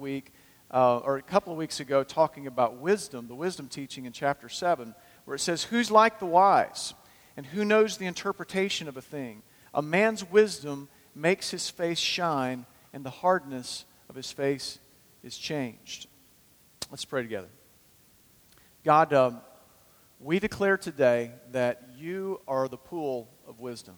week, uh, or a couple of weeks ago, talking about wisdom, the wisdom teaching in chapter 7, where it says, Who's like the wise? And who knows the interpretation of a thing? A man's wisdom makes his face shine, and the hardness of his face is changed. Let's pray together. God, um, we declare today that you are the pool of wisdom.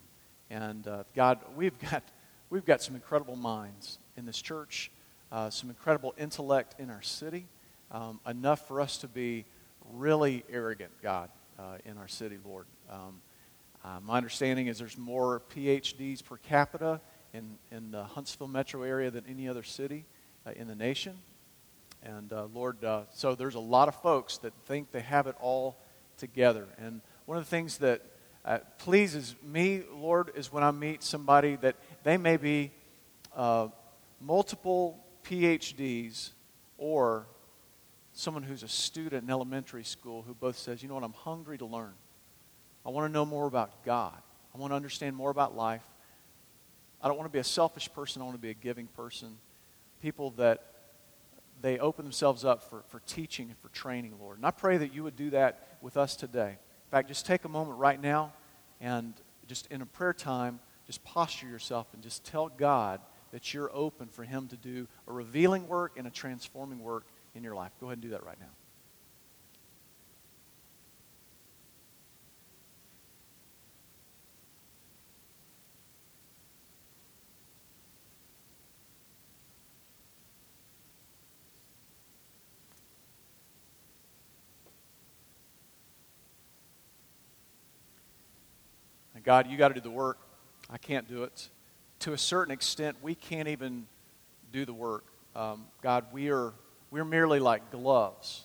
And uh, God, we've got, we've got some incredible minds in this church, uh, some incredible intellect in our city, um, enough for us to be really arrogant, God, uh, in our city, Lord. Um, uh, my understanding is there's more PhDs per capita in, in the Huntsville metro area than any other city uh, in the nation. And uh, Lord, uh, so there's a lot of folks that think they have it all together. And one of the things that uh, pleases me, Lord, is when I meet somebody that they may be uh, multiple PhDs or someone who's a student in elementary school who both says, you know what, I'm hungry to learn. I want to know more about God. I want to understand more about life. I don't want to be a selfish person. I want to be a giving person. People that they open themselves up for, for teaching and for training, Lord. And I pray that you would do that with us today. In fact, just take a moment right now and just in a prayer time, just posture yourself and just tell God that you're open for Him to do a revealing work and a transforming work in your life. Go ahead and do that right now. God, you got to do the work. I can't do it. To a certain extent, we can't even do the work. Um, God, we are we're merely like gloves,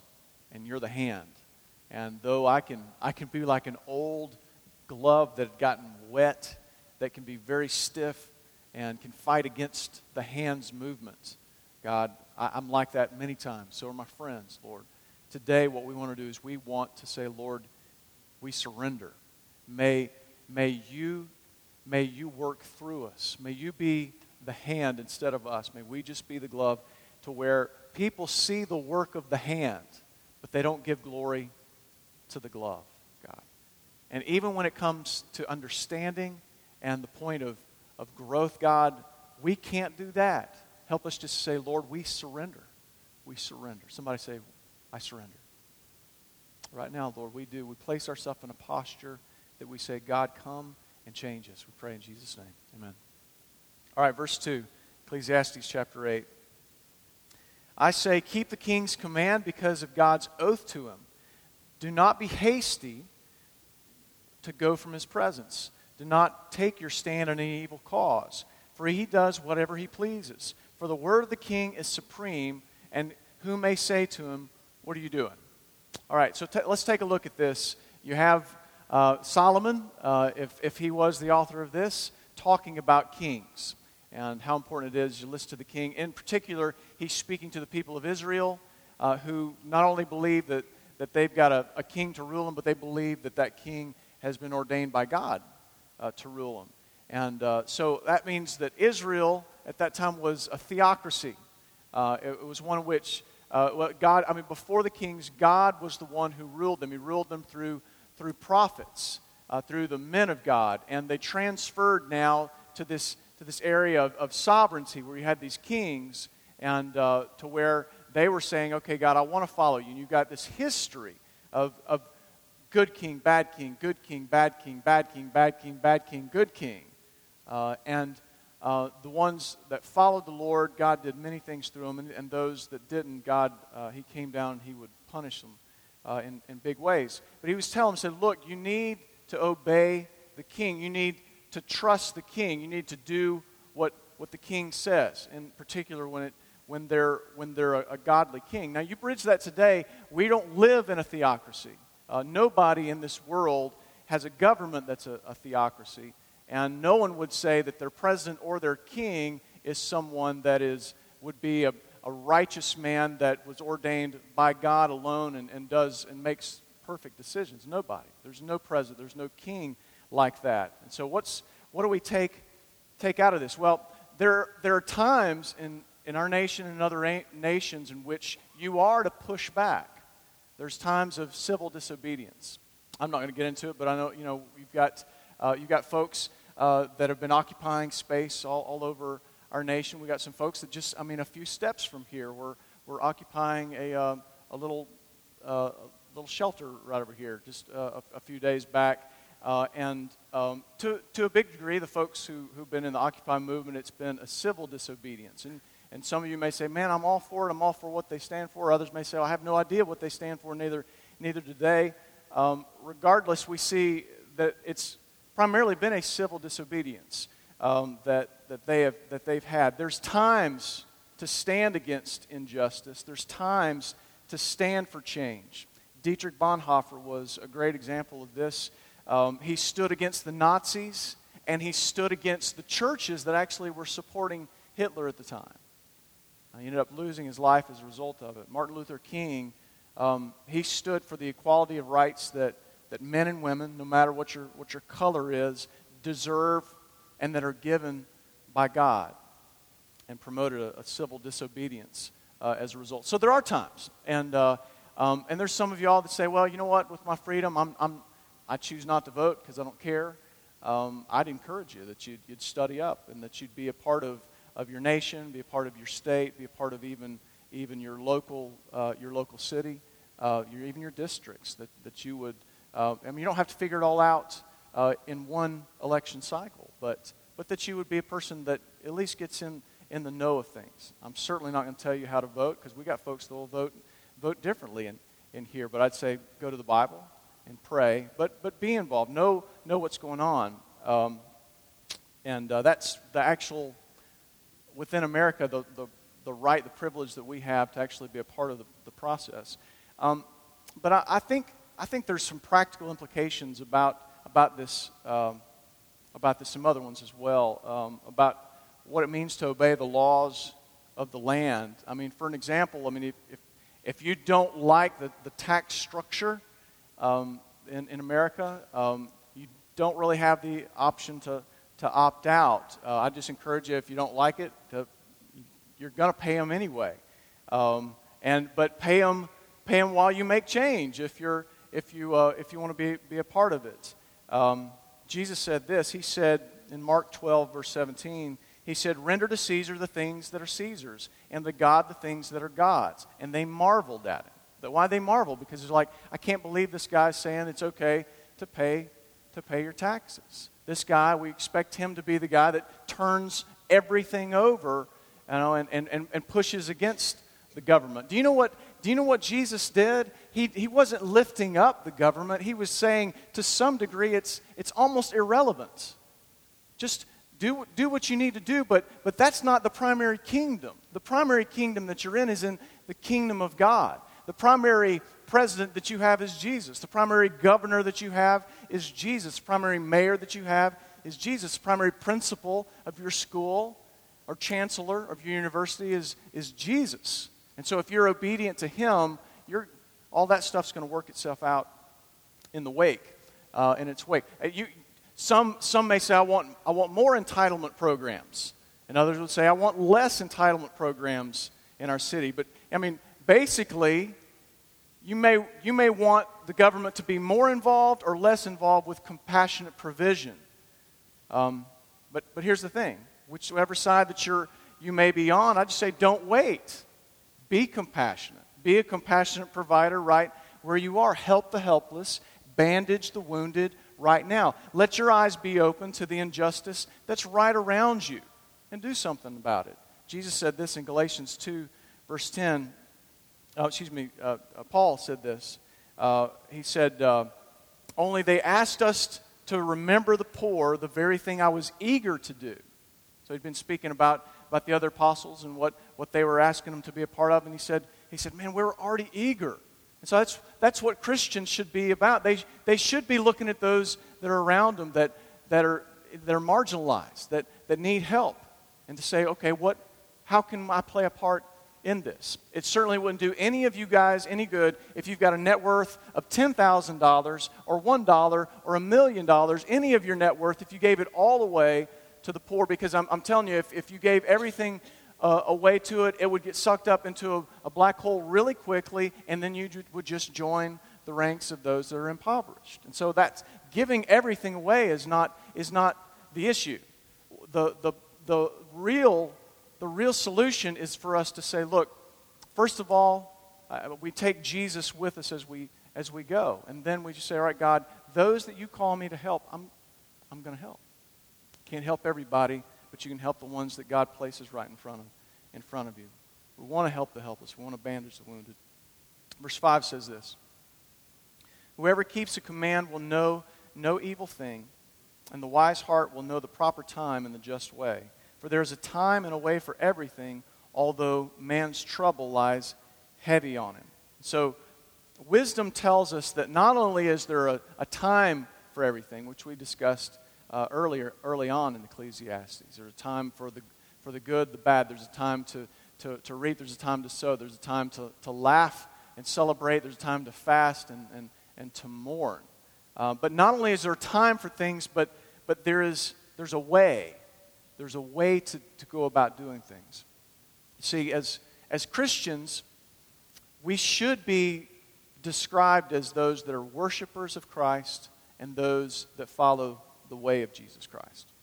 and you're the hand. And though I can I can be like an old glove that had gotten wet, that can be very stiff and can fight against the hand's movements. God, I, I'm like that many times. So are my friends, Lord. Today, what we want to do is we want to say, Lord, we surrender. May may you, may you work through us. May you be the hand instead of us. May we just be the glove to where people see the work of the hand, but they don't give glory to the glove, God. And even when it comes to understanding and the point of, of growth, God, we can't do that. Help us just say, Lord, we surrender. We surrender. Somebody say, I surrender. Right now, Lord, we do. We place ourselves in a posture that we say, God, come and change us. We pray in Jesus' name. Amen. All right, verse 2, Ecclesiastes chapter 8. I say, keep the king's command because of God's oath to him. Do not be hasty to go from his presence. Do not take your stand in any evil cause, for he does whatever he pleases. For the word of the king is supreme, and who may say to him, What are you doing? All right, so t- let's take a look at this. You have uh, Solomon, uh, if, if he was the author of this, talking about kings and how important it is to listen to the king. In particular, he's speaking to the people of Israel uh, who not only believe that, that they've got a, a, king to rule them, but they believe that that king has been ordained by God uh, to rule them. And uh, so that means that Israel at that time was a theocracy. Uh, it, it, was one in which well, God, I mean, before the kings, God was the one who ruled them. He ruled them through through prophets, uh, through the men of God. And they transferred now to this, to this area of, of sovereignty where you had these kings and uh, to where they were saying, okay, God, I want to follow you. And you've got this history of, of good king, bad king, good king, bad king, bad king, bad king, bad king, good king. Uh, and uh, the ones that followed the Lord, God did many things through them. And, and those that didn't, God, uh, He came down and He would punish them uh, in, in big ways. But he was telling them, said, look, you need to obey the king. You need to trust the king. You need to do what, what the king says, in particular when, it, when they're, when they're a, a godly king. Now, you bridge that today. We don't live in a theocracy. Uh, nobody in this world has a government that's a, a theocracy. And no one would say that their president or their king is someone that is, would be a, a righteous man that was ordained by God alone and, and does and makes perfect decisions. Nobody. There's no president, there's no king like that. And so what's what do we take take out of this? Well, there there are times in in our nation and other nations in which you are to push back. There's times of civil disobedience. I'm not going to get into it, but I know you know you've got uh, you've got folks uh, that have been occupying space all, all over our nation. We've got some folks that just I mean a few steps from here we're we're occupying a uh, a little uh, little shelter right over here just uh, a, a, few days back. Uh, and um, to, to a big degree, the folks who, who've been in the Occupy movement, it's been a civil disobedience. And and some of you may say, man, I'm all for it. I'm all for what they stand for. Others may say, I have no idea what they stand for, neither, neither do they. Um, regardless, we see that it's primarily been a civil disobedience um, that, that, they have, that they've had. There's times to stand against injustice, there's times to stand for change. Dietrich Bonhoeffer was a great example of this. Um, he stood against the Nazis and he stood against the churches that actually were supporting Hitler at the time. He ended up losing his life as a result of it. Martin Luther King, um, he stood for the equality of rights that, that men and women, no matter what your, what your color is, deserve and that are given by God, and promoted a, a civil disobedience uh, as a result. So there are times, and, uh, um, and there's some of y'all that say, well, you know what, with my freedom, I'm, I'm, I choose not to vote because I don't care. Um, I'd encourage you that you'd, you'd study up and that you'd be a part of of your nation, be a part of your state, be a part of even, even your, local, uh, your local city, uh, your, even your districts, that, that you would, uh, I mean, you don't have to figure it all out uh, in one election cycle, but, but that you would be a person that at least gets in, in the know of things. I'm certainly not going to tell you how to vote because we got folks that will vote, vote differently in, in here, but I'd say go to the Bible and pray, but, but be involved. Know, know what's going on. Um, and uh, that's the actual within America the, the, the right, the privilege that we have to actually be a part of the, the process. Um, but I, I, think, I think there's some practical implications about, about, this, um, about this, some other ones as well, um, about what it means to obey the laws of the land. I mean, for an example, I mean, if, if, if you don't like the, the tax structure um, in, in America, um, you don't really have the option to to opt out. Uh, I just encourage you, if you don't like it, to, you're going to pay them anyway. Um, and, but pay them, pay them while you make change if, you're, if, you, uh, if you want to be, be a part of it. Jesus said this. He said in Mark 12, verse 17, he said, Render to Caesar the things that are Caesar's, and to God the things that are God's. And they marveled at it. But why they marvel? Because it's like, I can't believe this guy's saying it's okay to pay, to pay your taxes. This guy, we expect him to be the guy that turns everything over you know, and, and, and pushes against the government. Do you know what, do you know what Jesus did? He, he wasn't lifting up the government. He was saying, to some degree, it's, it's almost irrelevant. Just do, do what you need to do, but, but that's not the primary kingdom. The primary kingdom that you're in is in the kingdom of God. The primary president that you have is Jesus. The primary governor that you have is Jesus. The primary mayor that you have is Jesus. The primary principal of your school or chancellor of your university is, is Jesus. And so if you're obedient to him, you're, all that stuff's going to work itself out in the wake, uh, in its wake. Uh, you, some, some may say, I want, I want more entitlement programs. And others would say, I want less entitlement programs in our city. But, I mean, basically, you may, you may want the government to be more involved or less involved with compassionate provision. Um, but, but here's the thing whichever side that you're, you may be on, I just say don't wait. Be compassionate. Be a compassionate provider right where you are. Help the helpless, bandage the wounded right now. Let your eyes be open to the injustice that's right around you and do something about it. Jesus said this in Galatians 2, verse 10 oh, excuse me, uh, uh, Paul said this. Uh, he said, uh, Only they asked us to remember the poor, the very thing I was eager to do. So he'd been speaking about, about the other apostles and what, what they were asking them to be a part of. And he said, he said, Man, we're already eager. And so that's, that's what Christians should be about. They, they should be looking at those that are around them that, that, are, that are marginalized, that, that need help, and to say, okay, what, how can I play a part in this. It certainly wouldn't do any of you guys any good if you've got a net worth of $10,000 or $1 or a million dollars, any of your net worth, if you gave it all away to the poor. Because I'm, I'm telling you, if, if you gave everything a, a way to it, it would get sucked up into a, a black hole really quickly, and then you would just join the ranks of those that are impoverished. And so that's giving everything away is not, is not the issue. The, the, the, real, the real solution is for us to say, look, first of all, uh, we take Jesus with us as we, as we go. And then we just say, all right, God, those that you call me to help, I'm, I'm going to help. Can't help everybody, but you can help the ones that God places right in front of, in front of you. We want to help the helpless. We want to bandage the wounded. Verse 5 says this Whoever keeps a command will know no evil thing, and the wise heart will know the proper time and the just way. For there is a time and a way for everything, although man's trouble lies heavy on him. So, wisdom tells us that not only is there a, a time for everything, which we discussed uh, earlier, early on in Ecclesiastes, there's a time for the, for the good, the bad, there's a time to, to, to reap, there's a time to sow, there's a time to, to laugh and celebrate, there's a time to fast and, and, and to mourn. Uh, but not only is there a time for things, but, but there is, there's a way. There's a way to, to go about doing things. See, as, as Christians, we should be described as those that are worshipers of Christ and those that follow the way of Jesus Christ.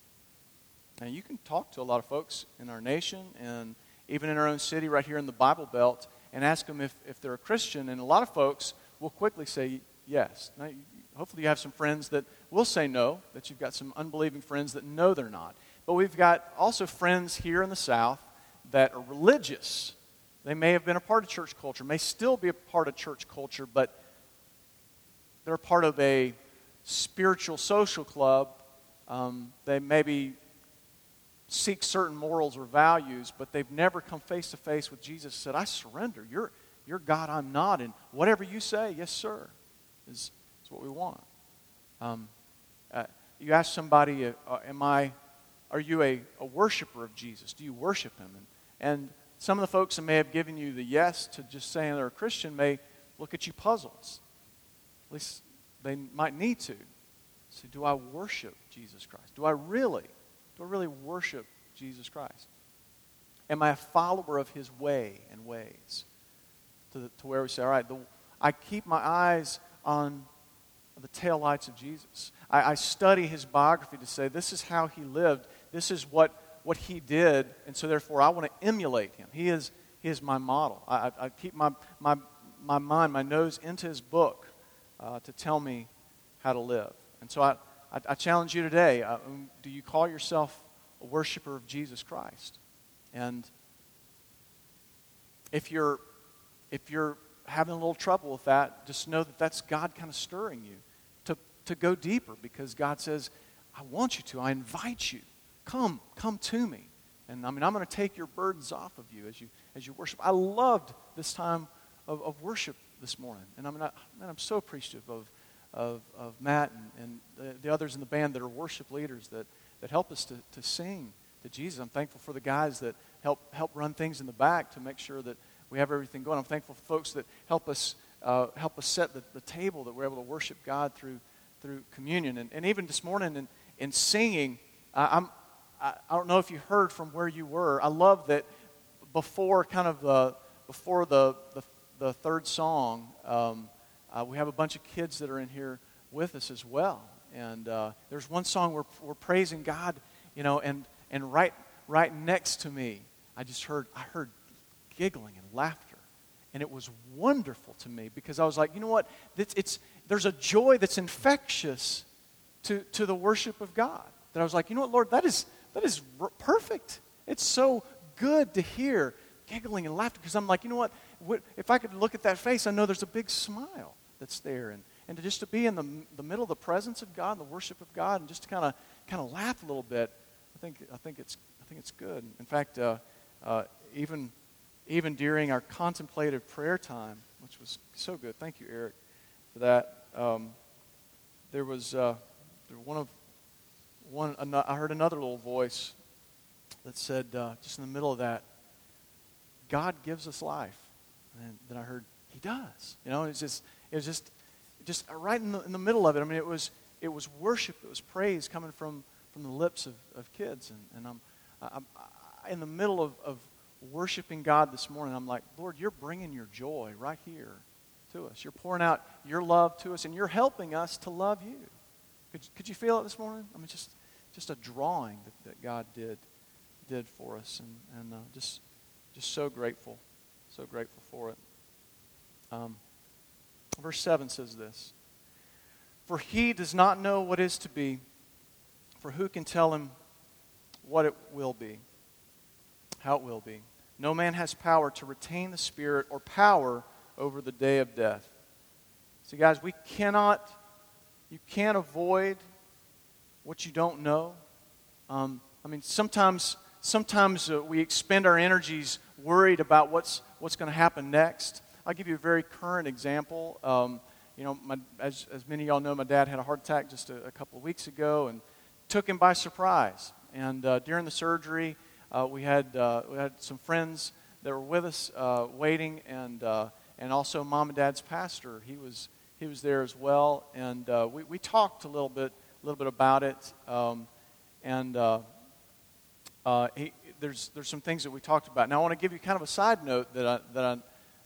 Now, you can talk to a lot of folks in our nation and even in our own city, right here in the Bible Belt, and ask them if, if they're a Christian. And a lot of folks will quickly say, yes. Now, hopefully, you have some friends that will say no, that you've got some unbelieving friends that know they're not. But we've got also friends here in the South that are religious. They may have been a part of church culture, may still be a part of church culture, but they're a part of a spiritual social club. Um, they maybe seek certain morals or values, but they've never come face to face with Jesus said, I surrender. You're, you're God, I'm not. And whatever you say, yes, sir is, is what we want. Um, uh, you ask somebody, uh, uh, am I, are you a, a worshiper of Jesus? Do you worship him? And, and some of the folks that may have given you the yes to just saying they're a Christian may look at you puzzled. At least they might need to. Say, do I worship Jesus Christ? Do I really, do I really worship Jesus Christ? Am I a follower of his way and ways? To, the, to where we say, all right, the, I keep my eyes on the taillights of Jesus. I, I, study his biography to say this is how he lived, this is what, what he did, and so therefore I want to emulate him. He is, he is my model. I, I keep my, my, my mind, my nose into his book uh, to tell me how to live. And so I, I, I challenge you today uh, um, do you call yourself a worshiper of Jesus Christ? And if you're, if you're having a little trouble with that, just know that that's God kind of stirring you to, to go deeper because God says, I want you to. I invite you. Come, come to me. And I mean, I'm going to take your burdens off of you as you, as you worship. I loved this time of, of worship this morning. And I mean, I, man, I'm so appreciative of, of, of Matt and, and the, the, others in the band that are worship leaders that, that help us to, to sing to Jesus. I'm thankful for the guys that help, help run things in the back to make sure that we have everything going. I'm thankful for folks that help us, uh, help us set the, the table that we're able to worship God through, through communion. And, and even this morning in, in singing, I'm, I, I don't know if you heard from where you were. I love that before kind of the, before the, the, the third song, um, uh, we have a bunch of kids that are in here with us as well. And uh, there's one song where we're praising God, you know, and, and right, right next to me, I just heard, I heard giggling and laughter. And it was wonderful to me because I was like, you know what? It's, it's, there's a joy that's infectious to, to the worship of God. That I was like, you know what, Lord, that is, that is perfect. It's so good to hear giggling and laughter because I'm like, you know what? If I could look at that face, I know there's a big smile that's there. And, and to just to be in the, the middle of the presence of God, the worship of God, and just to kind of kind of laugh a little bit, I think, I think, it's, I think it's good. In fact, uh, uh, even even during our contemplative prayer time, which was so good. Thank you, Eric, for that. Um, there was uh, one of one. I heard another little voice that said, uh, just in the middle of that, God gives us life. And then I heard, He does. You know, it's just it was just just right in the, in the middle of it. I mean, it was it was worship, it was praise coming from from the lips of, of kids, and, and I'm, I'm, in the middle of, of worshiping God this morning, I'm like, Lord, you're bringing your joy right here to us. You're pouring out your love to us, and you're helping us to love you. Could, could you feel it this morning? I mean, just, just a drawing that, that God did, did for us, and, and uh, just, just so grateful, so grateful for it. Um, verse 7 says this For he does not know what is to be, for who can tell him what it will be? How it will be. No man has power to retain the Spirit or power over the day of death. See, guys, we cannot, you can't avoid what you don't know. Um, I mean, sometimes, sometimes uh, we expend our energies worried about what's, what's going to happen next. I'll give you a very current example. Um, you know, my, as, as many of y'all know, my dad had a heart attack just a, a couple of weeks ago and took him by surprise. And uh, during the surgery, uh, we, had, uh, we had some friends that were with us uh, waiting, and, uh, and also mom and dad's pastor. He was, he was there as well. And uh, we, we talked a little bit, a little bit about it. Um, and he, there's, there's some things that we talked about. Now, I want to give you kind of a side note that I, that I,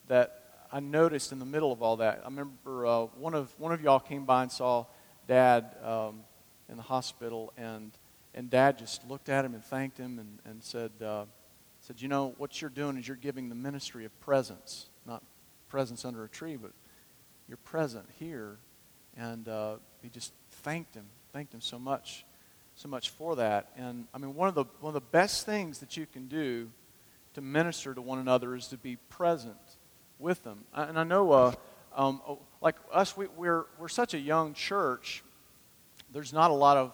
that I noticed in the middle of all that. I remember uh, one, of, one of y'all came by and saw Dad um, in the hospital, and and dad just looked at him and thanked him and, and said, uh, said, You know, what you're doing is you're giving the ministry of presence, not presents under a tree, but you're present here. And uh, he just thanked him, thanked him so much, so much for that. And I mean, one of the, one of the best things that you can do to minister to one another is to be present with them. And I know, uh, um, oh, like us, we, we're, we're such a young church, there's not a lot of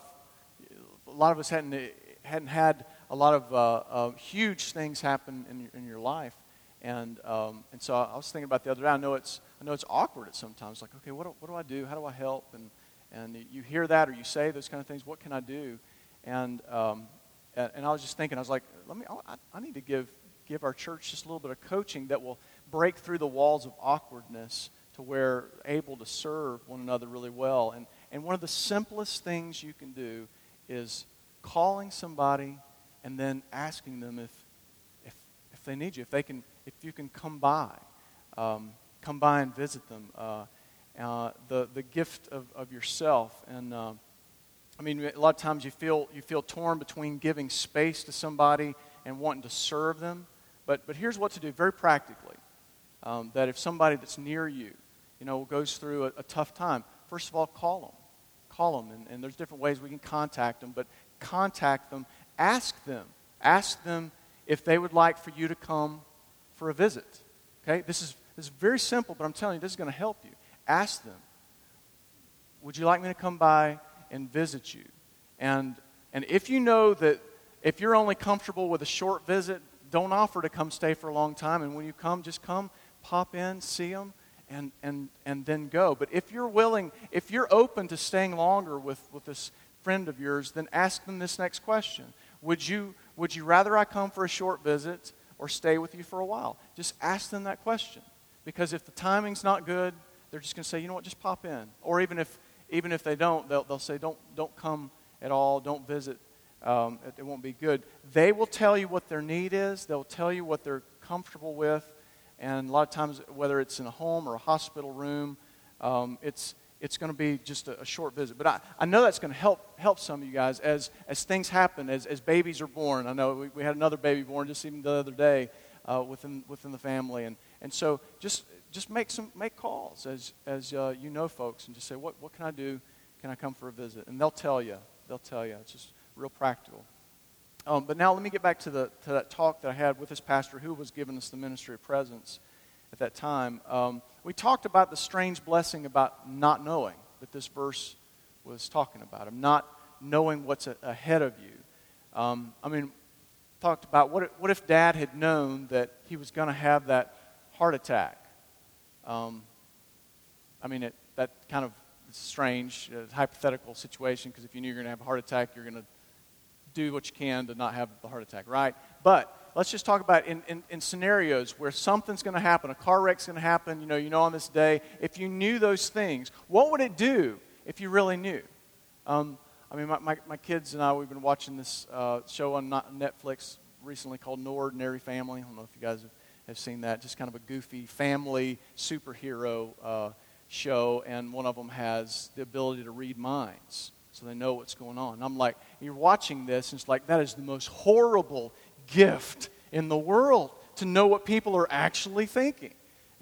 a lot of us hadn't, hadn't had a lot of uh, uh, huge things happen in your, in your life. And, um, and so I was thinking about the other day. I know it's, I know it's awkward at sometimes. Like, okay, what do, what do I do? How do I help? And, and you hear that or you say those kind of things. What can I do? And, um, and, I was just thinking, I was like, let me, I, I need to give, give our church just a little bit of coaching that will break through the walls of awkwardness to where able to serve one another really well. And, and one of the simplest things you can do is calling somebody and then asking them if, if, if they need you, if, they can, if you can come by, um, come by and visit them. Uh, uh, the, the gift of, of yourself. And uh, I mean, a lot of times you feel, you feel torn between giving space to somebody and wanting to serve them. But, but here's what to do very practically um, that if somebody that's near you, you know, goes through a, a tough time, first of all, call them call them. And, and there's different ways we can contact them, but contact them. Ask them. Ask them if they would like for you to come for a visit. Okay? This is, this is very simple, but I'm telling you, this is going to help you. Ask them, would you like me to come by and visit you? And, and if you know that if you're only comfortable with a short visit, don't offer to come stay for a long time. And when you come, just come, pop in, see them, and, and, and then go. But if you're willing, if you're open to staying longer with, with this friend of yours, then ask them this next question Would you, would you rather I come for a short visit or stay with you for a while? Just ask them that question. Because if the timing's not good, they're just going to say, you know what, just pop in. Or even if, even if they don't, they'll, they'll say, don't, don't come at all, don't visit. Um, it, it won't be good. They will tell you what their need is, they'll tell you what they're comfortable with, and a lot of times, whether it's in a home or a hospital room, um, it's, it's going to be just a, a, short visit. But I, I know that's going to help, help some of you guys as, as things happen, as, as babies are born. I know we, we had another baby born just even the other day uh, within, within the family. And, and so just, just make, some, make calls as, as uh, you know folks and just say, what, what can I do? Can I come for a visit? And they'll tell you. They'll tell you. It's just real practical. Um, but now let me get back to, the, to that talk that I had with this pastor who was giving us the ministry of presence at that time. Um, we talked about the strange blessing about not knowing that this verse was talking about, of not knowing what's a, ahead of you. Um, I mean, talked about what if, what if dad had known that he was going to have that heart attack? Um, I mean, it, that kind of strange, uh, hypothetical situation because if you knew you're going to have a heart attack, you're going to do what you can to not have the heart attack, right? But let's just talk about in, in, in scenarios where something's going to happen, a car wreck's going to happen, you know, you know on this day. If you knew those things, what would it do if you really knew? Um, I mean, my, my, my, kids and I, we've been watching this uh, show on Netflix, recently called No Ordinary Family. I don't know if you guys have, have seen that. Just kind of a goofy family superhero uh, show, and one of them has the ability to read minds, so they know what's going on. And I'm like, you're watching this, and it's like, that is the most horrible gift in the world to know what people are actually thinking.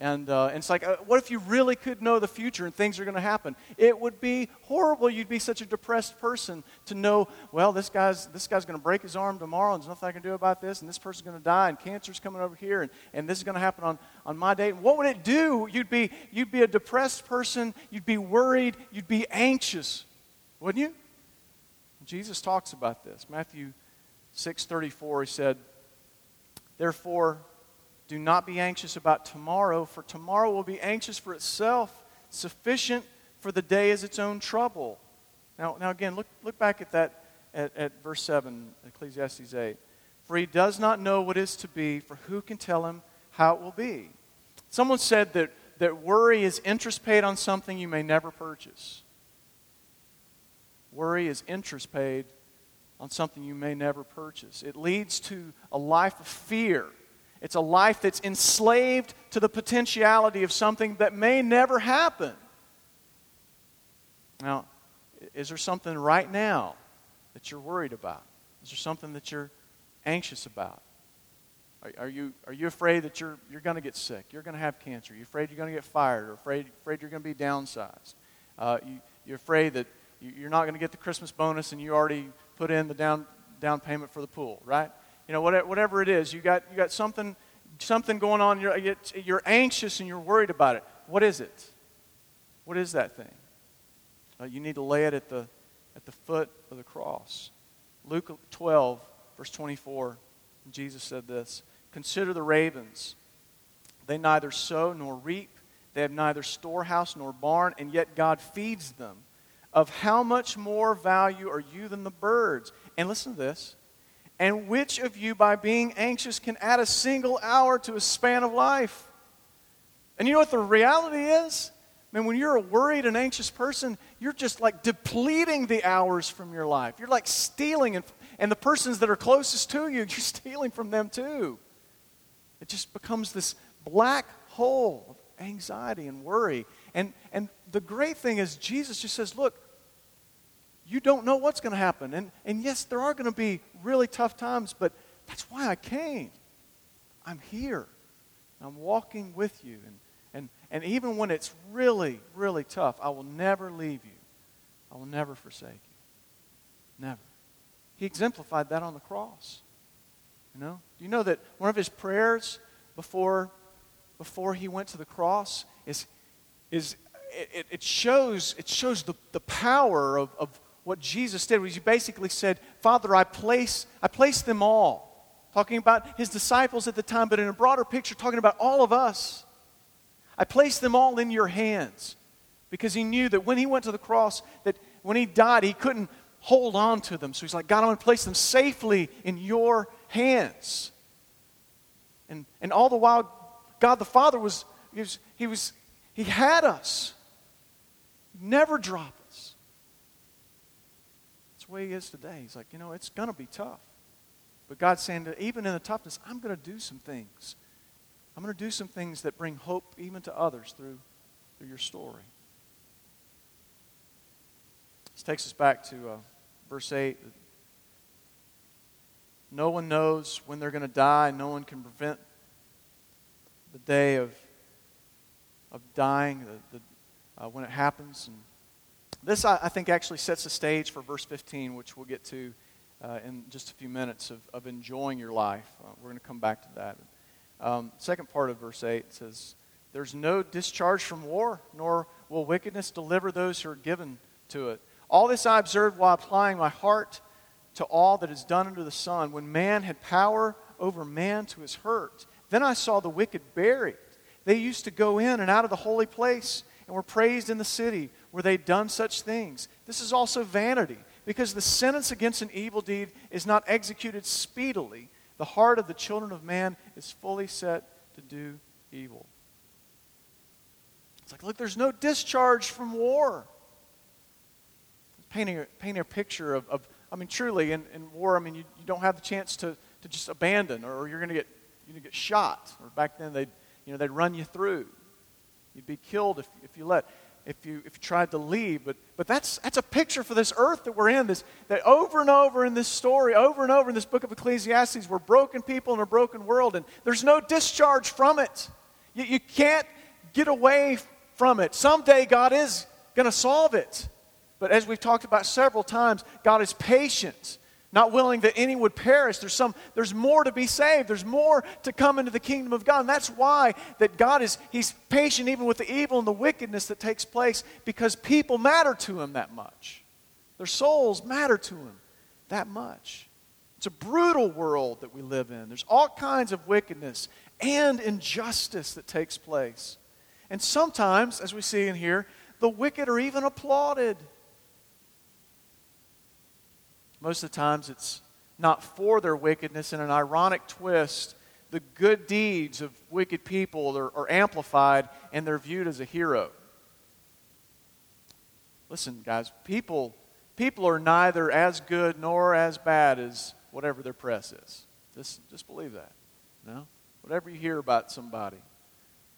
And, uh, and it's like, uh, what if you really could know the future and things are going to happen? It would be horrible. You'd be such a depressed person to know, well, this guy's, this guy's going to break his arm tomorrow, and there's nothing I can do about this, and this person's going to die, and cancer's coming over here, and, and this is going to happen on, on my date. And what would it do? You'd be, you'd be a depressed person. You'd be worried. You'd be anxious, wouldn't you? Jesus talks about this. Matthew 6.34, he said, Therefore, do not be anxious about tomorrow, for tomorrow will be anxious for itself. Sufficient for the day is its own trouble. Now, now again, look, look back at that at, at verse 7, Ecclesiastes 8. For he does not know what is to be, for who can tell him how it will be? Someone said that, that worry is interest paid on something you may never purchase. Worry is interest paid on something you may never purchase. It leads to a life of fear it's a life that's enslaved to the potentiality of something that may never happen. Now, is there something right now that you're worried about? Is there something that you're anxious about? Are, are you, are you afraid that you're, you're going to get sick? You're going to have cancer? You're afraid you're going to get fired? Or afraid, afraid you're going to be downsized? Uh, you, you're afraid that you're not going to get the Christmas bonus and you already put in the down, down payment for the pool, right? You know, whatever it is, you got, you got something, something going on, you're, you're anxious and you're worried about it. What is it? What is that thing? Uh, you need to lay it at the, at the foot of the cross. Luke 12, verse 24, Jesus said this Consider the ravens. They neither sow nor reap, they have neither storehouse nor barn, and yet God feeds them. Of how much more value are you than the birds? And listen to this and which of you, by being anxious, can add a single hour to a span of life? And you know what the reality is? I mean, when you're a worried and anxious person, you're just like depleting the hours from your life. You're like stealing, and, and the persons that are closest to you, you're stealing from them too. It just becomes this black hole of anxiety and worry. And, and the great thing is, Jesus just says, Look, you don't know what's going to happen. And, and yes, there are going to be really tough times, but that's why I came. I'm here. I'm walking with you. And, and, and even when it's really, really tough, I will never leave you. I will never forsake you. Never. He exemplified that on the cross. You know? Do you know that one of his prayers before, before he went to the cross is, is it, it shows, it shows the, the power of, of what Jesus did was he basically said, Father, I place, I place them all. Talking about his disciples at the time, but in a broader picture, talking about all of us. I place them all in your hands. Because he knew that when he went to the cross, that when he died, he couldn't hold on to them. So he's like, God, I'm going to place them safely in your hands. And, and all the while, God the Father was, he was, he, was, he had us. Never drop way he is today. He's like, you know, it's going to be tough. But God's saying that even in the toughness, I'm going to do some things. I'm going to do some things that bring hope even to others through, through your story. This takes us back to uh, verse 8. No one knows when they're going to die. No one can prevent the day of, of dying, the, the, uh, when it happens. And this, I, I think, actually sets the stage for verse 15, which we'll get to uh, in just a few minutes of, of enjoying your life. Uh, we're going to come back to that. Um, second part of verse 8 says, There's no discharge from war, nor will wickedness deliver those who are given to it. All this I observed while applying my heart to all that is done under the sun. When man had power over man to his hurt, then I saw the wicked buried. They used to go in and out of the holy place and were praised in the city where they'd done such things. This is also vanity, because the sentence against an evil deed is not executed speedily. The heart of the children of man is fully set to do evil. It's like, look, there's no discharge from war. Painting a, painting a picture of, of I mean, truly, in, in war, I mean, you, you don't have the chance to, to just abandon, or you're going to get, you're going to get shot. Or back then, they'd, you know, they'd run you through. You'd be killed if, if you let if you if you tried to leave. But but that's that's a picture for this earth that we're in. This that over and over in this story, over and over in this book of Ecclesiastes, we're broken people in a broken world, and there's no discharge from it. You, you can't get away from it. Someday God is going to solve it. But as we've talked about several times, God is patient, not willing that any would perish. There's, some, there's more to be saved. There's more to come into the kingdom of God. And that's why that God is He's patient even with the evil and the wickedness that takes place because people matter to Him that much. Their souls matter to Him that much. It's a brutal world that we live in. There's all kinds of wickedness and injustice that takes place. And sometimes, as we see in here, the wicked are even applauded. Most of the times, it's not for their wickedness. In an ironic twist, the good deeds of wicked people are, are amplified and they're viewed as a hero. Listen, guys, people, people are neither as good nor as bad as whatever their press is. Just, just believe that. No? Whatever you hear about somebody,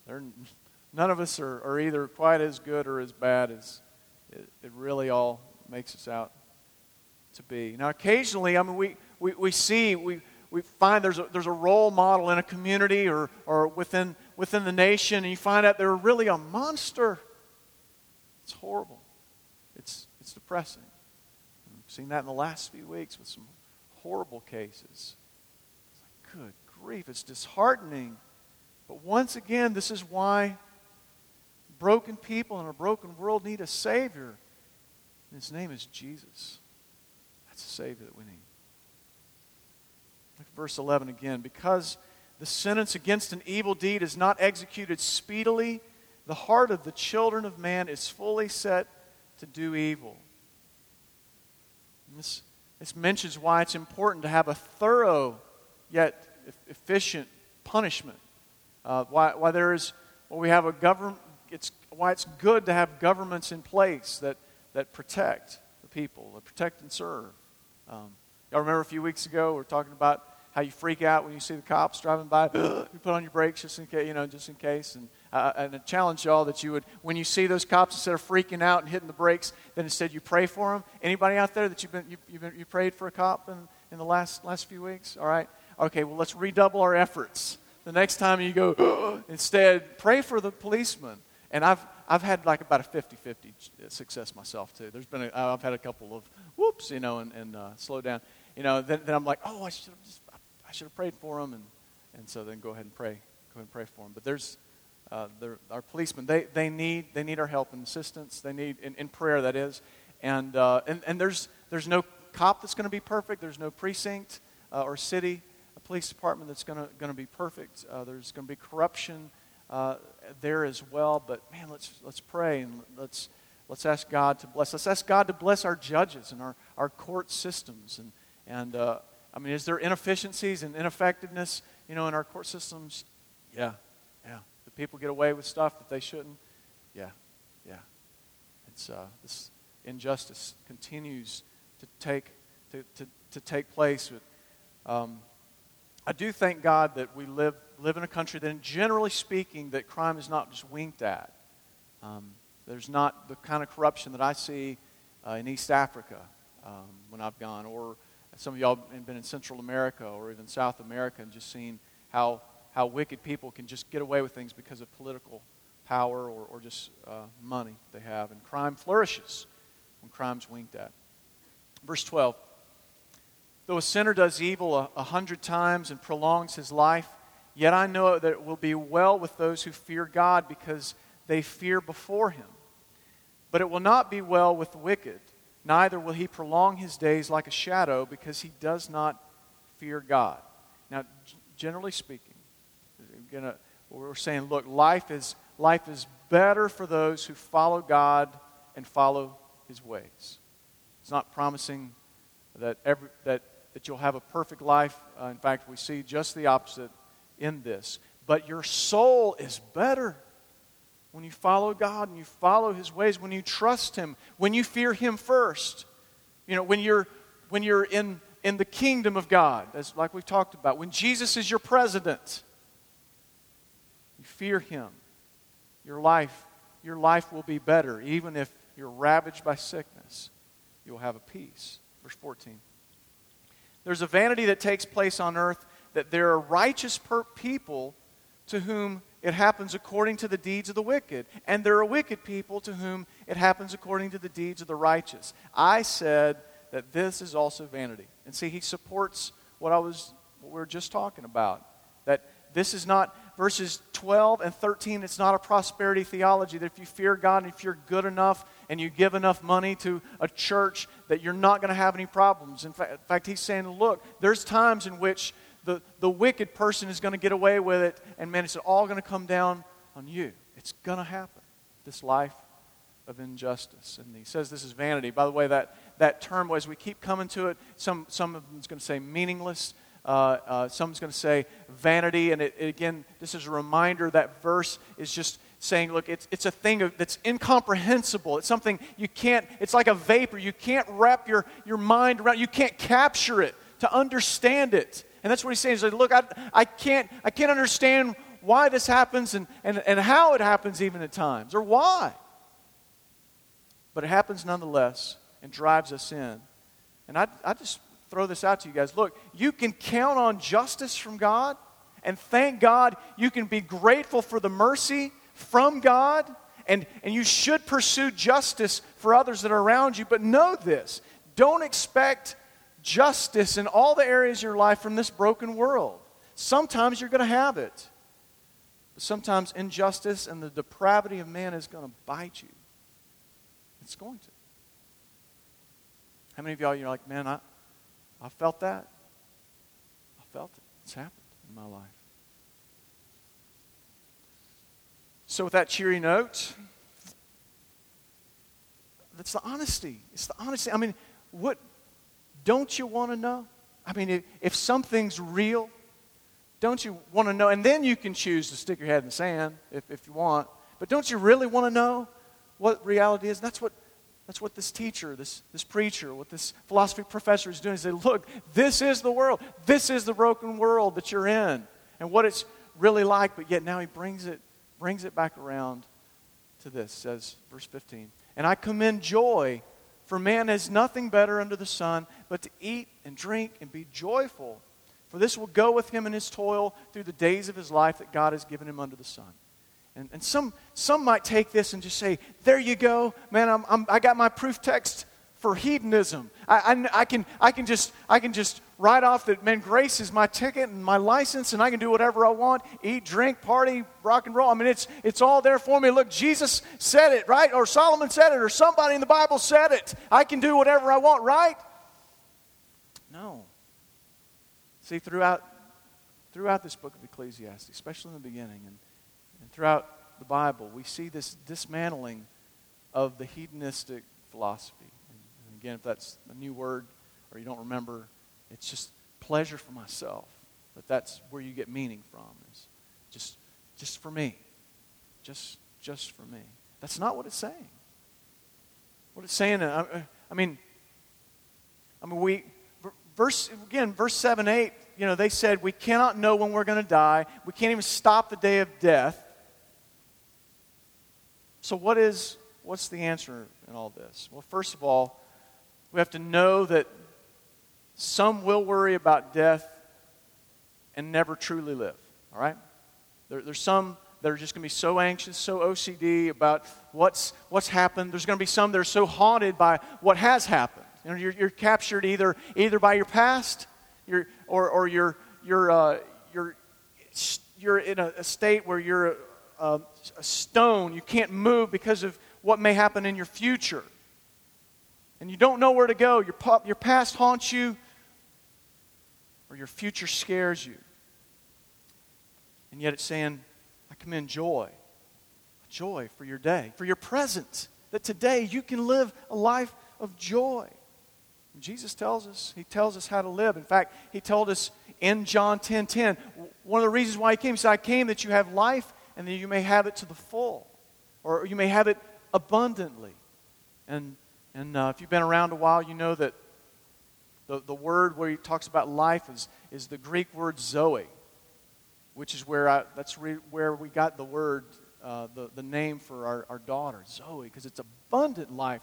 none of us are, are either quite as good or as bad as it, it really all makes us out to be. Now, occasionally, I mean, we, we, we see, we, we find there's a, there's a role model in a community or, or within, within the nation, and you find out they're really a monster. It's horrible. It's, it's depressing. We've seen that in the last few weeks with some horrible cases. It's like, good grief, it's disheartening. But once again, this is why broken people in a broken world need a Savior. His name is Jesus. That's the Savior that we need. Look at verse 11 again. Because the sentence against an evil deed is not executed speedily, the heart of the children of man is fully set to do evil. this, this mentions why it's important to have a thorough yet efficient punishment. Uh, why, why there is, well, we have a government, it's why it's good to have governments in place that, that protect the people, that protect and serve. Um, y'all remember a few weeks ago we were talking about how you freak out when you see the cops driving by. you put on your brakes just in case, you know, just in case. And, uh, and I challenge y'all that you would, when you see those cops, instead of freaking out and hitting the brakes, then instead you pray for them. Anybody out there that you've been, you, you've been, you prayed for a cop in, in the last, last few weeks? All right. Okay, well, let's redouble our efforts. The next time you go, instead, pray for the policeman. And I've, I've had like about a 50 50 success myself, too. There's been a, I've had a couple of whoops, you know, and, and uh, slow down. You know, then, then I'm like, oh, I should have just, I should have prayed for him. And, and so then go ahead and pray. Go ahead and pray for him. But there's, uh, our policemen, they, they, need, they need our help and assistance. They need, in, in prayer, that is. And, uh, and, and there's, there's no cop that's going to be perfect. There's no precinct uh, or city, a police department that's going to be perfect. Uh, there's going to be corruption uh, there as well. But man, let's let's pray and let's let's ask God to bless. Let's ask God to bless our judges and our, our court systems. And and uh, I mean, is there inefficiencies and ineffectiveness, you know, in our court systems? Yeah, yeah. Do people get away with stuff that they shouldn't? Yeah, yeah. It's uh, this injustice continues to take to, to, to take place. With, um, I do thank God that we live, live in a country that, generally speaking, that crime is not just winked at. Um, there's not the kind of corruption that I see uh, in East Africa um, when I've gone, or some of y'all have been in Central America or even South America and just seen how, how wicked people can just get away with things because of political power or, or just uh, money they have. And crime flourishes when crime's winked at. Verse 12 Though a sinner does evil a, a hundred times and prolongs his life, yet I know that it will be well with those who fear God because they fear before him. But it will not be well with the wicked, neither will he prolong his days like a shadow because he does not fear God. Now, generally speaking, gonna, we're saying, look, life is, life is better for those who follow God and follow his ways. It's not promising that, every, that that you'll have a perfect life. Uh, in fact, we see just the opposite in this. But your soul is better when you follow God and you follow His ways, when you trust Him, when you fear Him first. You know, when you're, when you're in, in the kingdom of God, as like we've talked about, when Jesus is your president, you fear him. Your life, your life will be better, even if you're ravaged by sickness. You'll have a peace. Verse 14. There's a vanity that takes place on earth that there are righteous people to whom it happens according to the deeds of the wicked, and there are wicked people to whom it happens according to the deeds of the righteous. I said that this is also vanity. And see, he supports what I was what we were just talking about. That this is not verses 12 and 13, it's not a prosperity theology that if you fear God and if you're good enough and you give enough money to a church that you're not going to have any problems. In in fact, he's saying, look, there's times in which the, the wicked person is going to get away with it, and man, it's all going to come down on you. It's going to happen. This life of injustice. And he says this is vanity. By the way, that, that term, as we keep coming to it, some, some of them is going to say meaningless. Uh, uh, someone's going to say vanity. And it, it, again, this is a reminder that verse is just saying, look, it's, it's a thing of, that's incomprehensible. It's something you can't, it's like a vapor. You can't wrap your, your mind around, you can't capture it to understand it. And that's what he's saying. He's like, look, I, I, can't, I can't understand why this happens and, and, and how it happens even at times, or why. But it happens nonetheless and drives us in. And I, I just throw this out to you guys. Look, you can count on justice from God, and thank God you can be grateful for the mercy from God, and, and you should pursue justice for others that are around you. But know this don't expect justice in all the areas of your life from this broken world. Sometimes you're going to have it. But sometimes injustice and the depravity of man is going to bite you. It's going to. How many of y'all you're like, man, I, I felt that. I felt it. It's happened in my life. So, with that cheery note, that's the honesty. It's the honesty. I mean, what don't you want to know? I mean, if, if something's real, don't you want to know? And then you can choose to stick your head in the sand if, if you want. But don't you really want to know what reality is? That's what, that's what this teacher, this, this preacher, what this philosophy professor is doing. Is say, look, this is the world. This is the broken world that you're in and what it's really like. But yet now he brings it, brings it back around to this, says verse 15. And I commend joy for man has nothing better under the sun but to eat and drink and be joyful. For this will go with him in his toil through the days of his life that God has given him under the sun. And, and some, some might take this and just say, There you go, man, I'm, I'm, I got my proof text for hedonism. I, I, I, can, I, can just, I can just write off that, man, grace is my ticket and my license, and I can do whatever I want eat, drink, party, rock and roll. I mean, it's, it's all there for me. Look, Jesus said it, right? Or Solomon said it, or somebody in the Bible said it. I can do whatever I want, right? No. See, throughout, throughout this book of Ecclesiastes, especially in the beginning and, and throughout the Bible, we see this dismantling of the hedonistic philosophy And again, if that's a new word or you don't remember, it's just pleasure for myself. But that's where you get meaning from, is just, just for me. Just, just for me. That's not what it's saying. What it's saying, I, I mean, I mean, we, verse, again, verse 7, 8, you know, they said, we cannot know when we're going to die. We can't even stop the day of death. So what is, what's the answer in all this? Well, first of all, we have to know that some will worry about death and never truly live. All right? There, there's some that are just going to be so anxious, so OCD about what's, what's happened. There's going to be some that are so haunted by what has happened. You know, you're, you're captured either, either by your past you're, or, or you're, you're, uh, you're, you're in a, state where you're a, a, a stone. You can't move because of what may happen in your future and you don't know where to go, your, your past haunts you, or your future scares you. And yet it's saying, I commend joy. Joy for your day, for your present. That today you can live a life of joy. Jesus tells us, He tells us how to live. In fact, He told us in John 10 10, one of the reasons why He came, He said, I came that you have life and that you may have it to the full, or you may have it abundantly. And and uh, if you've been around a while, you know that The, the word where he talks about life is, is the Greek word zoe, which is where I, that's re, where we got the word, uh, the, the name for our, our daughter, Zoe, because it's abundant life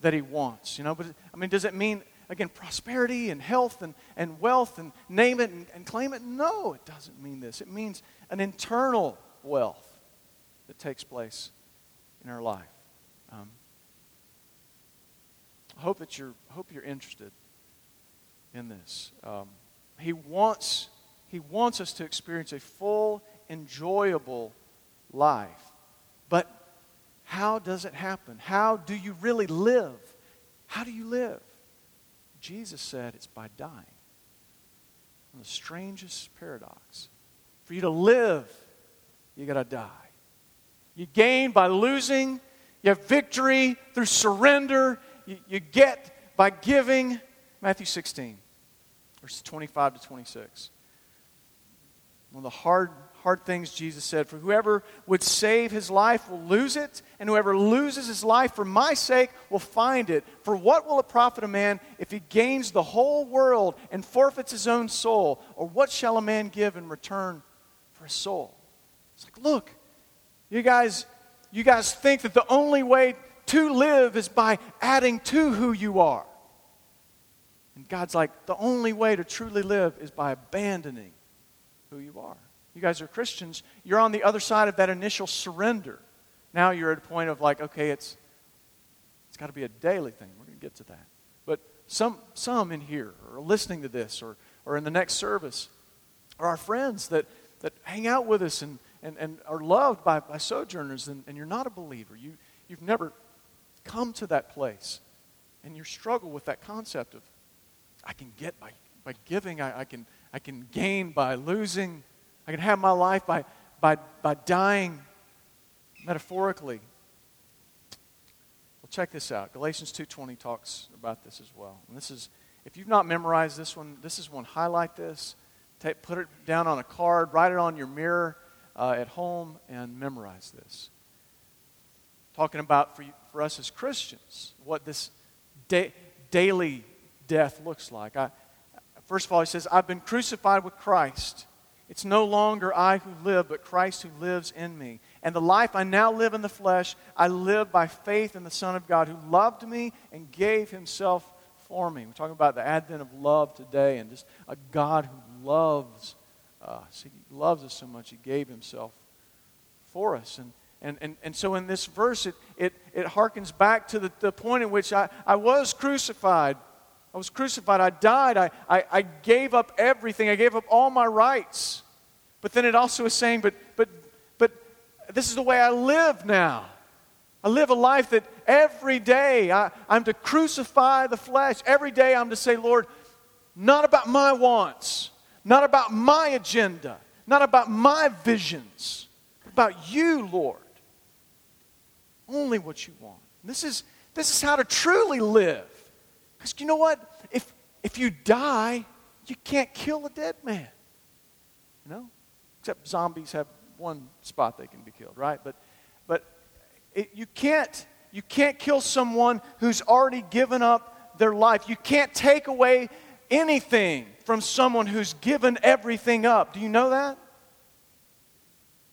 that he wants. You know, but I mean, does it mean again prosperity and health and, and wealth and name it and, and claim it? No, it doesn't mean this. It means an internal wealth that takes place in our life. Um, I hope that you're hope you're interested in this. Um, he wants he wants us to experience a full, enjoyable life. But how does it happen? How do you really live? How do you live? Jesus said it's by dying. the strangest paradox. For you to live, you got to die. You gain by losing, you have victory through surrender, you, you get by giving. Matthew 16, verses 25 to 26. One of the hard, hard things Jesus said For whoever would save his life will lose it, and whoever loses his life for my sake will find it. For what will it profit a man if he gains the whole world and forfeits his own soul? Or what shall a man give in return for his soul? It's like, look, you guys, you guys think that the only way to live is by adding to who you are. And God's like, the only way to truly live is by abandoning who you are. You guys are Christians. You're on the other side of that initial surrender. Now you're at a point of like, okay, it's it's got to be a daily thing. We're going to get to that. But some some in here are listening to this or or in the next service or our friends that that hang out with us and and, and are loved by, by sojourners and, and you're not a believer. You you've never come to that place. And you struggle with that concept of I can get by, by giving, I, I can I can gain by losing. I can have my life by, by, by dying metaphorically. Well, check this out. Galatians 2.20 talks about this as well. And this is, if you've not memorized this one, this is one. Highlight this. Take, put it down on a card. Write it on your mirror uh, at home and memorize this. Talking about for, you, for us as Christians, what this da- daily death looks like. I, First of all, he says, I've been crucified with Christ. It's no longer I who live, but Christ who lives in me. And the life I now live in the flesh, I live by faith in the Son of God who loved me and gave himself for me. We're talking about the advent of love today and just a God who loves us. He loves us so much, he gave himself for us. And, and, and, and so in this verse, it, it, it harkens back to the, the point in which I, I was crucified I was crucified. I died. I, I, I gave up everything. I gave up all my rights. But then it also is saying, but, but, but this is the way I live now. I live a life that every day I, I'm to crucify the flesh. Every day I'm to say, Lord, not about my wants, not about my agenda, not about my visions, but about you, Lord. Only what you want. This is, this is how to truly live. Because you know what? If, if you die, you can't kill a dead man. You know? Except zombies have one spot they can be killed, right? But, but it, you, can't, you can't kill someone who's already given up their life. You can't take away anything from someone who's given everything up. Do you know that?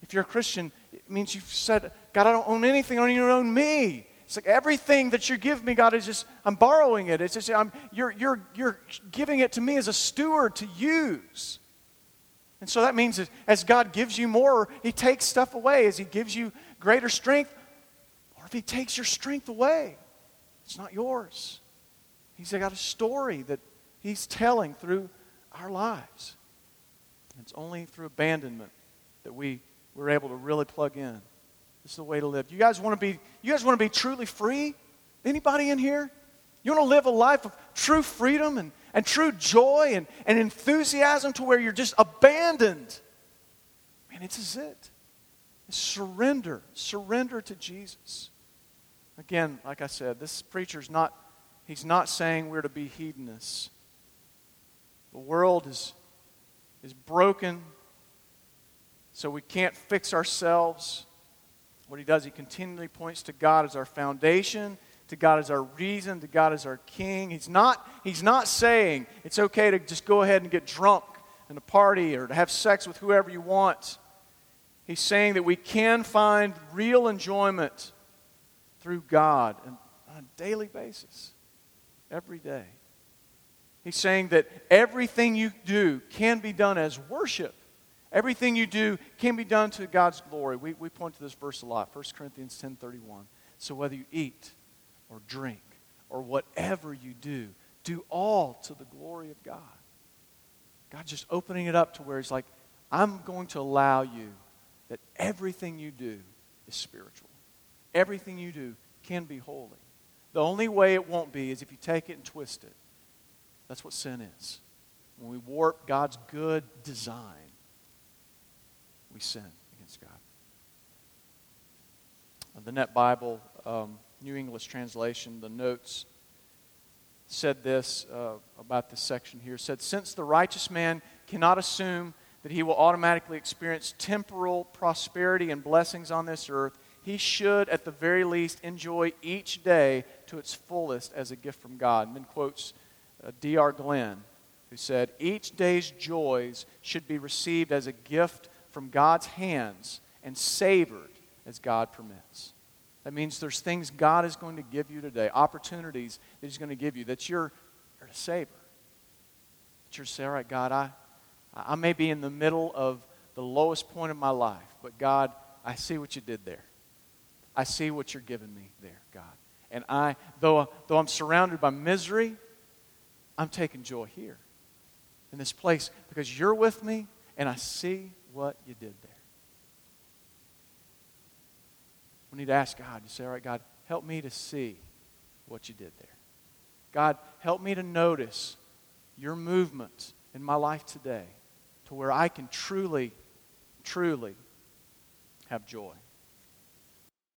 If you're a Christian, it means you've said, God, I don't own anything, I don't even own me. It's like everything that you give me, God, is just, I'm borrowing it. It's just, I'm, you're, you're, you're giving it to me as a steward to use. And so that means that as God gives you more, He takes stuff away. As He gives you greater strength, or if He takes your strength away, it's not yours. He's got a story that He's telling through our lives. It's only through abandonment that we, we're able to really plug in. This is the way to live. You guys want to be, you guys want to be truly free? Anybody in here? You want to live a life of true freedom and, and true joy and, and enthusiasm to where you're just abandoned. Man, this is it. Surrender. Surrender to Jesus. Again, like I said, this preacher's not, he's not saying we're to be hedonists. The world is, is broken, so we can't fix ourselves. What he does, he continually points to God as our foundation, to God as our reason, to God as our king. He's not, he's not saying it's okay to just go ahead and get drunk in a party or to have sex with whoever you want. He's saying that we can find real enjoyment through God on a daily basis, every day. He's saying that everything you do can be done as worship. Everything you do can be done to God's glory. We, we point to this verse a lot, 1 Corinthians 10.31. So whether you eat or drink or whatever you do, do all to the glory of God. God just opening it up to where He's like, I'm going to allow you that everything you do is spiritual. Everything you do can be holy. The only way it won't be is if you take it and twist it. That's what sin is. When we warp God's good design, we sin against God. The Net Bible, um, New English translation, the notes said this uh, about this section here said since the righteous man cannot assume that he will automatically experience temporal prosperity and blessings on this earth he should at the very least enjoy each day to its fullest as a gift from god and then quotes uh, D.R. Glenn, who said, Each day's joys should be received as a gift from God's hands and savored as God permits. That means there's things God is going to give you today, opportunities that He's going to give you that you're, you're to savor. That you're to say, All right, God, I, I may be in the middle of the lowest point of my life, but God, I see what you did there. I see what you're giving me there, God. And I, though, though I'm surrounded by misery, I'm taking joy here in this place because you're with me and I see what you did there. We need to ask God to say, All right, God, help me to see what you did there. God, help me to notice your movement in my life today to where I can truly, truly have joy.